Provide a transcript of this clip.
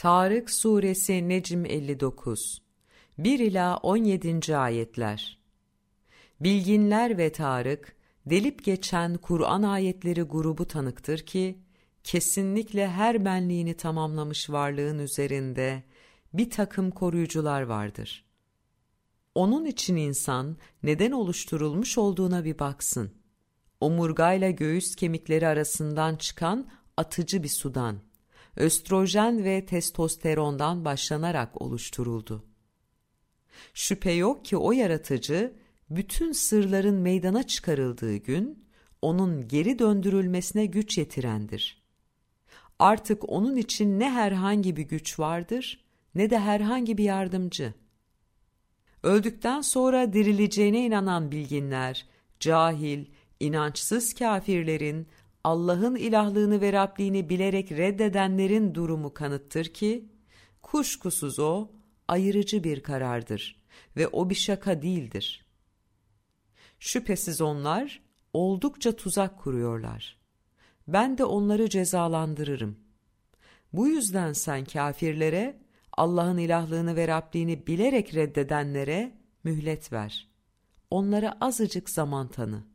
Tarık Suresi Necm 59 1 ila 17. ayetler. Bilginler ve Tarık delip geçen Kur'an ayetleri grubu tanıktır ki kesinlikle her benliğini tamamlamış varlığın üzerinde bir takım koruyucular vardır. Onun için insan neden oluşturulmuş olduğuna bir baksın. Omurgayla göğüs kemikleri arasından çıkan atıcı bir sudan östrojen ve testosterondan başlanarak oluşturuldu. Şüphe yok ki o yaratıcı bütün sırların meydana çıkarıldığı gün onun geri döndürülmesine güç yetirendir. Artık onun için ne herhangi bir güç vardır ne de herhangi bir yardımcı. Öldükten sonra dirileceğine inanan bilginler, cahil, inançsız kafirlerin Allah'ın ilahlığını ve Rabliğini bilerek reddedenlerin durumu kanıttır ki, kuşkusuz o ayırıcı bir karardır ve o bir şaka değildir. Şüphesiz onlar oldukça tuzak kuruyorlar. Ben de onları cezalandırırım. Bu yüzden sen kafirlere, Allah'ın ilahlığını ve Rabliğini bilerek reddedenlere mühlet ver. Onlara azıcık zaman tanı.